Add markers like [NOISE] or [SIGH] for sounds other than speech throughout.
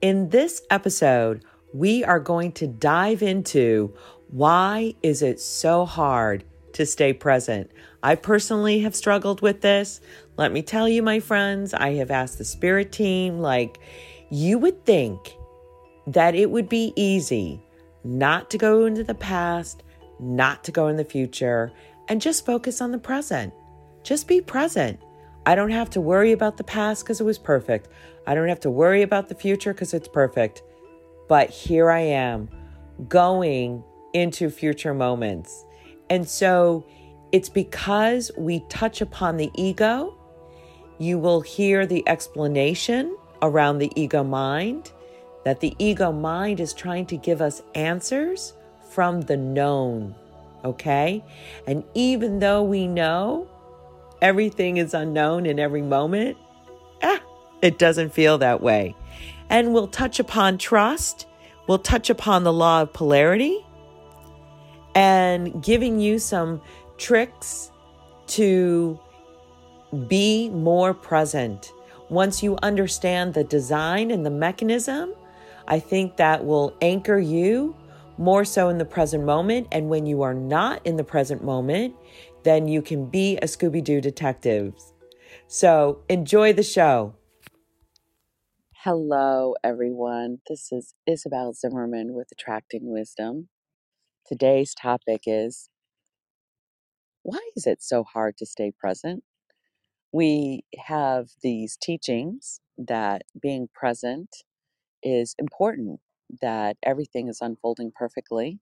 In this episode, we are going to dive into why is it so hard to stay present? I personally have struggled with this. Let me tell you, my friends, I have asked the spirit team, like, you would think that it would be easy not to go into the past, not to go in the future, and just focus on the present. Just be present. I don't have to worry about the past because it was perfect. I don't have to worry about the future because it's perfect. But here I am going into future moments. And so it's because we touch upon the ego. You will hear the explanation around the ego mind that the ego mind is trying to give us answers from the known. Okay? And even though we know everything is unknown in every moment, ah, it doesn't feel that way. And we'll touch upon trust, we'll touch upon the law of polarity, and giving you some tricks to be more present. Once you understand the design and the mechanism, I think that will anchor you more so in the present moment. And when you are not in the present moment, then you can be a Scooby Doo detective. So enjoy the show. Hello, everyone. This is Isabel Zimmerman with Attracting Wisdom. Today's topic is why is it so hard to stay present? We have these teachings that being present is important, that everything is unfolding perfectly,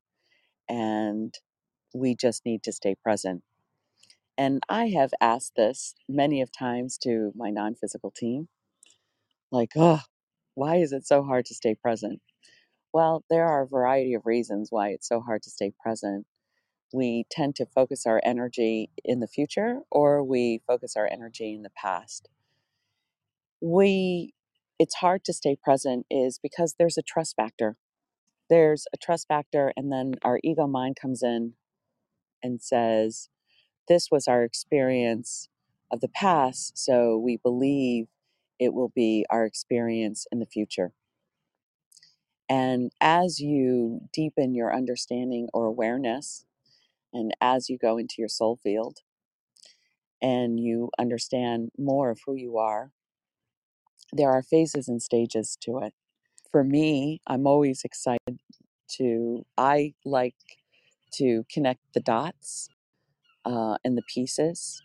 and we just need to stay present. And I have asked this many of times to my non-physical team, like, oh, why is it so hard to stay present? Well, there are a variety of reasons why it's so hard to stay present. We tend to focus our energy in the future or we focus our energy in the past. We it's hard to stay present is because there's a trust factor. There's a trust factor and then our ego mind comes in and says, this was our experience of the past, so we believe it will be our experience in the future. And as you deepen your understanding or awareness, and as you go into your soul field and you understand more of who you are, there are phases and stages to it. For me, I'm always excited to, I like to connect the dots uh, and the pieces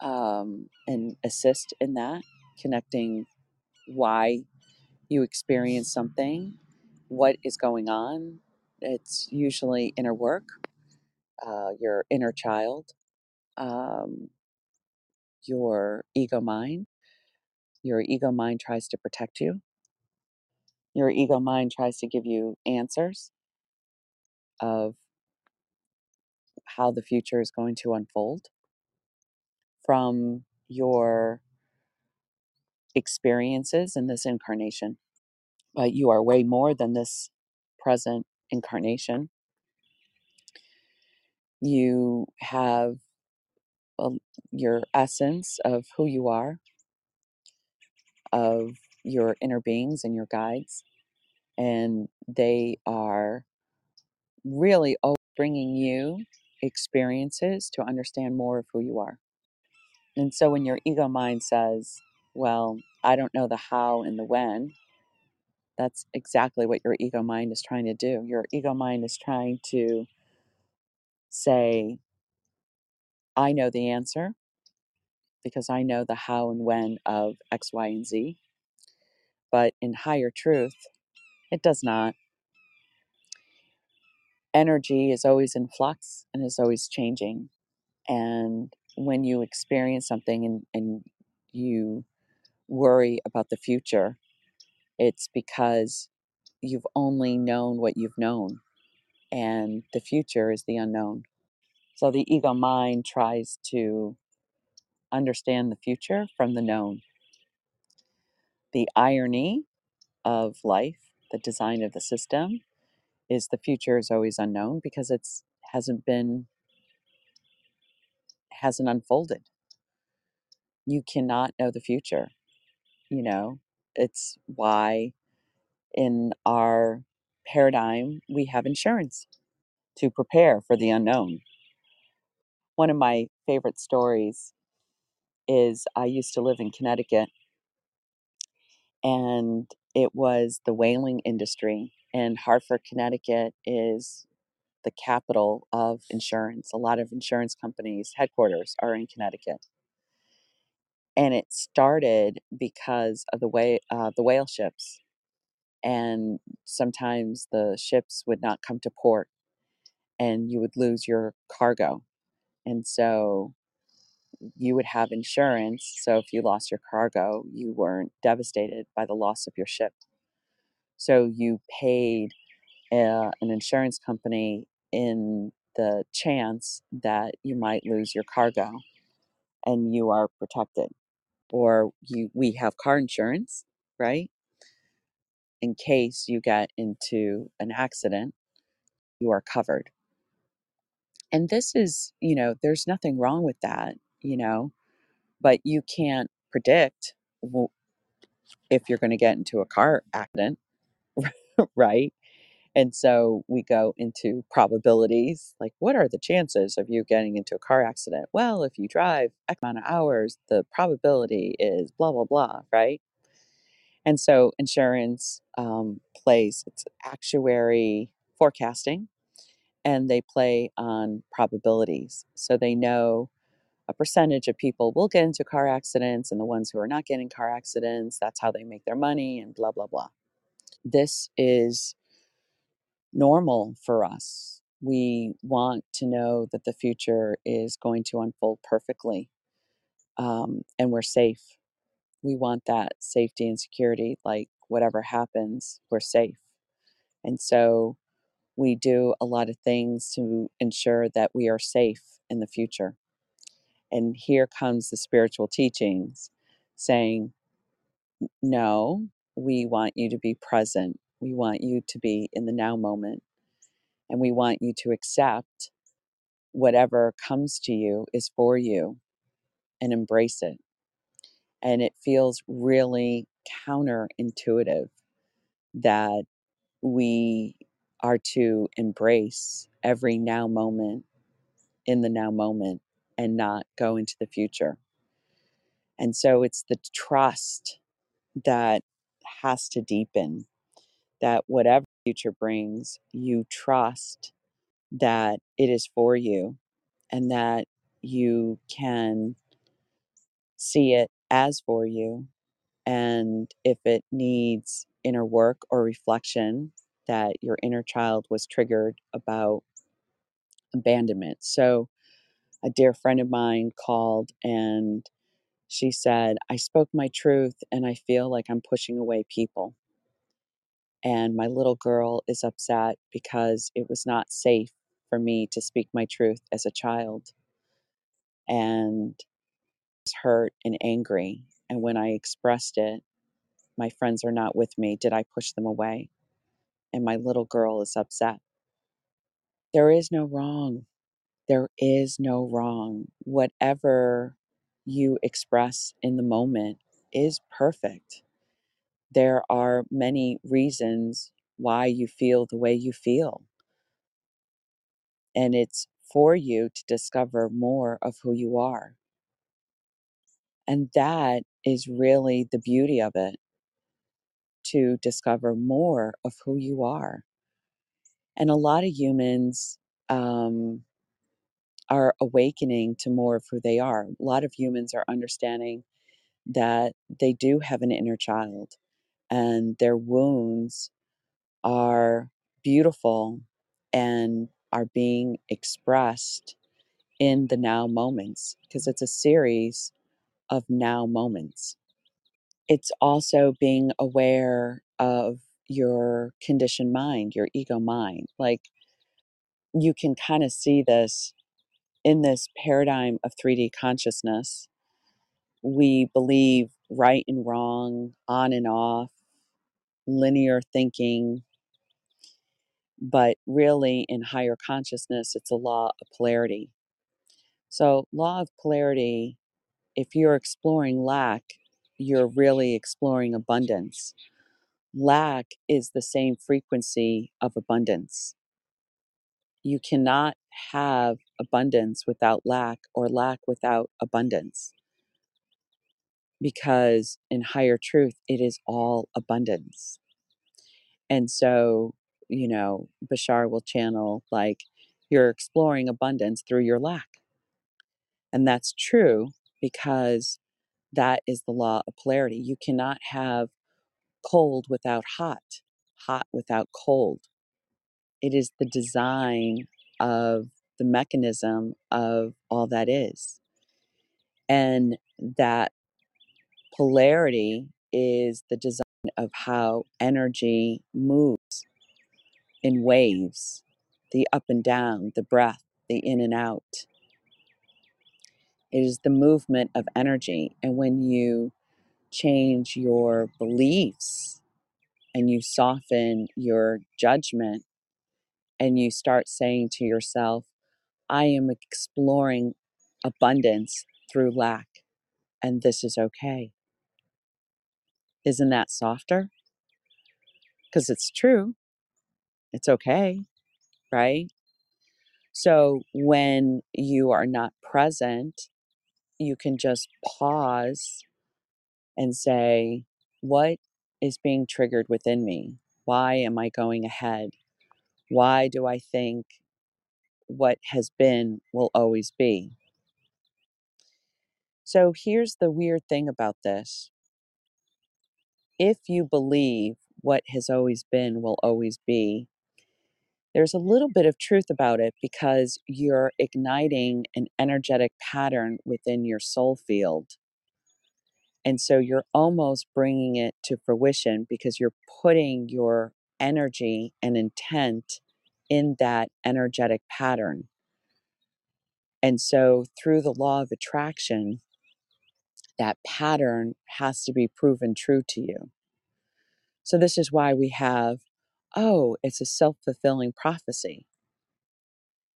um, and assist in that, connecting why you experience something, what is going on. It's usually inner work, uh, your inner child, um, your ego mind. Your ego mind tries to protect you. Your ego mind tries to give you answers of how the future is going to unfold from your experiences in this incarnation. But you are way more than this present incarnation. You have a, your essence of who you are, of your inner beings and your guides, and they are really bringing you experiences to understand more of who you are. And so when your ego mind says, Well, I don't know the how and the when, that's exactly what your ego mind is trying to do. Your ego mind is trying to say, I know the answer because I know the how and when of X, Y, and Z. But in higher truth, it does not. Energy is always in flux and is always changing. And when you experience something and, and you worry about the future, it's because you've only known what you've known, and the future is the unknown. So the ego mind tries to understand the future from the known. The irony of life, the design of the system, is the future is always unknown because it's hasn't been hasn't unfolded. You cannot know the future. You know, it's why in our paradigm, we have insurance to prepare for the unknown. One of my favorite stories is I used to live in Connecticut and it was the whaling industry. And Hartford, Connecticut is the capital of insurance. A lot of insurance companies' headquarters are in Connecticut. And it started because of the way uh, the whale ships. And sometimes the ships would not come to port and you would lose your cargo. And so you would have insurance. So if you lost your cargo, you weren't devastated by the loss of your ship. So you paid uh, an insurance company in the chance that you might lose your cargo and you are protected. Or you we have car insurance, right? In case you get into an accident, you are covered. And this is, you know, there's nothing wrong with that, you know, but you can't predict if you're going to get into a car accident, [LAUGHS] right? And so we go into probabilities like, what are the chances of you getting into a car accident? Well, if you drive X amount of hours, the probability is blah, blah, blah, right? And so insurance um, plays its actuary forecasting and they play on probabilities. So they know a percentage of people will get into car accidents and the ones who are not getting car accidents, that's how they make their money and blah, blah, blah. This is normal for us. We want to know that the future is going to unfold perfectly um, and we're safe. We want that safety and security, like whatever happens, we're safe. And so we do a lot of things to ensure that we are safe in the future. And here comes the spiritual teachings saying, no, we want you to be present. We want you to be in the now moment. And we want you to accept whatever comes to you is for you and embrace it. And it feels really counterintuitive that we are to embrace every now moment in the now moment and not go into the future. And so it's the trust that has to deepen that whatever future brings, you trust that it is for you and that you can see it as for you. And if it needs inner work or reflection, that your inner child was triggered about abandonment. So, a dear friend of mine called and she said, I spoke my truth and I feel like I'm pushing away people. And my little girl is upset because it was not safe for me to speak my truth as a child. And hurt and angry. And when I expressed it, my friends are not with me. Did I push them away? And my little girl is upset. There is no wrong. There is no wrong. Whatever you express in the moment is perfect. There are many reasons why you feel the way you feel. And it's for you to discover more of who you are. And that is really the beauty of it to discover more of who you are. And a lot of humans um, are awakening to more of who they are. A lot of humans are understanding that they do have an inner child and their wounds are beautiful and are being expressed in the now moments because it's a series of now moments. It's also being aware of your conditioned mind, your ego mind. Like you can kind of see this in this paradigm of 3D consciousness. We believe right and wrong, on and off, linear thinking, but really in higher consciousness, it's a law of polarity. So, law of polarity, if you're exploring lack, you're really exploring abundance. lack is the same frequency of abundance. You cannot have abundance without lack or lack without abundance because in higher truth, it is all abundance. And so, you know, Bashar will channel like you're exploring abundance through your lack. And that's true because that is the law of polarity. You cannot have cold without hot, hot without cold. It is the design of the mechanism of all that is. And that polarity is the design of how energy moves in waves the up and down, the breath, the in and out. It is the movement of energy. And when you change your beliefs and you soften your judgment and you start saying to yourself, I am exploring abundance through lack, and this is okay. Isn't that softer? Because it's true. It's okay, right? So when you are not present, you can just pause and say, What is being triggered within me? Why am I going ahead? Why do I think what has been will always be? So here's the weird thing about this if you believe what has always been will always be, there's a little bit of truth about it because you're igniting an energetic pattern within your soul field. And so you're almost bringing it to fruition because you're putting your energy and intent in that energetic pattern. And so through the law of attraction, that pattern has to be proven true to you. So, this is why we have, oh, it's a self fulfilling prophecy.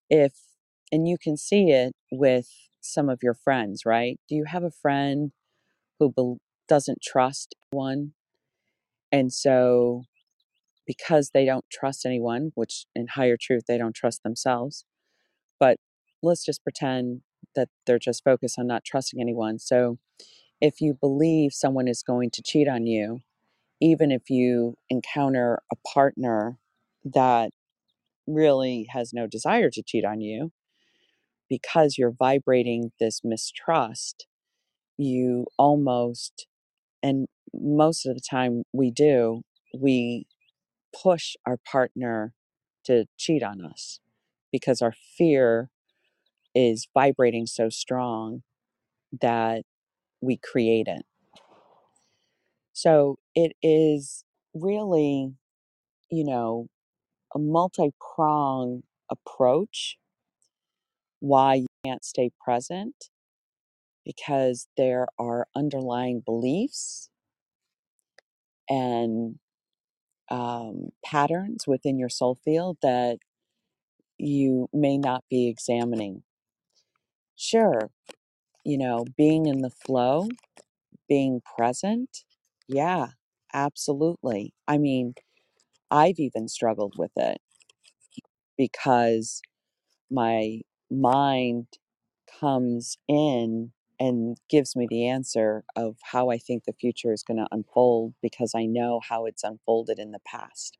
If, and you can see it with some of your friends, right? Do you have a friend who be- doesn't trust one? And so, because they don't trust anyone, which in higher truth, they don't trust themselves, but let's just pretend that they're just focused on not trusting anyone. So, if you believe someone is going to cheat on you, even if you encounter a partner that really has no desire to cheat on you, because you're vibrating this mistrust, you almost, and most of the time we do, we push our partner to cheat on us because our fear is vibrating so strong that we create it. So it is really, you know, a multi pronged approach why you can't stay present because there are underlying beliefs and um, patterns within your soul field that you may not be examining. Sure, you know, being in the flow, being present, yeah, absolutely. I mean, I've even struggled with it because my mind comes in and gives me the answer of how I think the future is going to unfold because I know how it's unfolded in the past.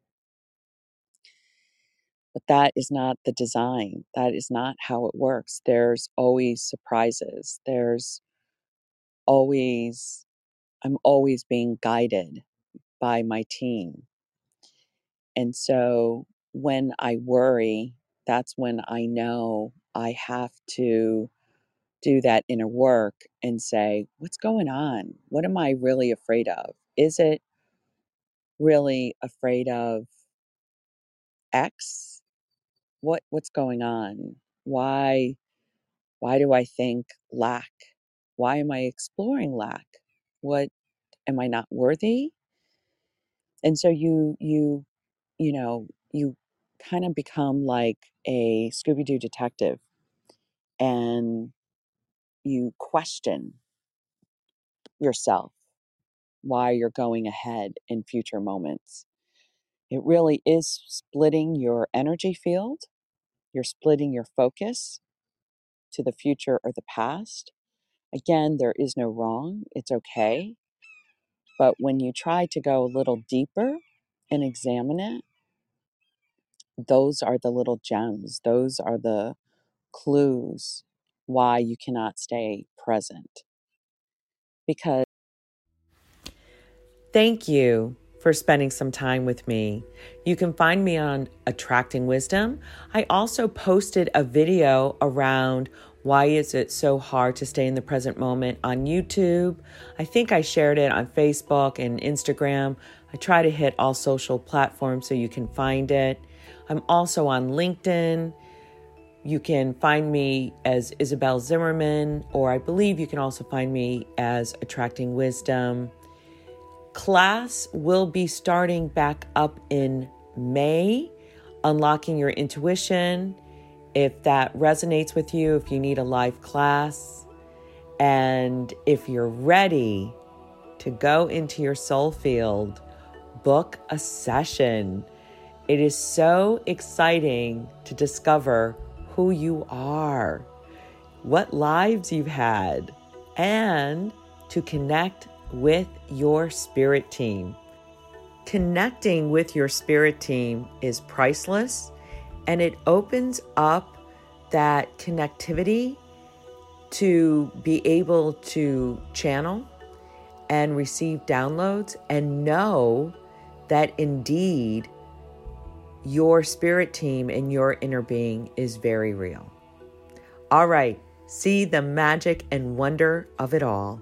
But that is not the design. That is not how it works. There's always surprises. There's always, I'm always being guided by my team. And so when I worry, that's when I know I have to do that inner work and say, what's going on? What am I really afraid of? Is it really afraid of X? What what's going on? Why why do I think lack? Why am I exploring lack? What am I not worthy? And so you you you know, you kind of become like a Scooby Doo detective and you question yourself why you're going ahead in future moments. It really is splitting your energy field, you're splitting your focus to the future or the past. Again, there is no wrong, it's okay. But when you try to go a little deeper and examine it, those are the little gems, those are the clues why you cannot stay present. Because Thank you for spending some time with me. You can find me on Attracting Wisdom. I also posted a video around why is it so hard to stay in the present moment on YouTube. I think I shared it on Facebook and Instagram. I try to hit all social platforms so you can find it. I'm also on LinkedIn. You can find me as Isabel Zimmerman, or I believe you can also find me as Attracting Wisdom. Class will be starting back up in May, Unlocking Your Intuition. If that resonates with you, if you need a live class, and if you're ready to go into your soul field, book a session. It is so exciting to discover who you are, what lives you've had, and to connect with your spirit team. Connecting with your spirit team is priceless and it opens up that connectivity to be able to channel and receive downloads and know that indeed your spirit team and your inner being is very real. All right, see the magic and wonder of it all.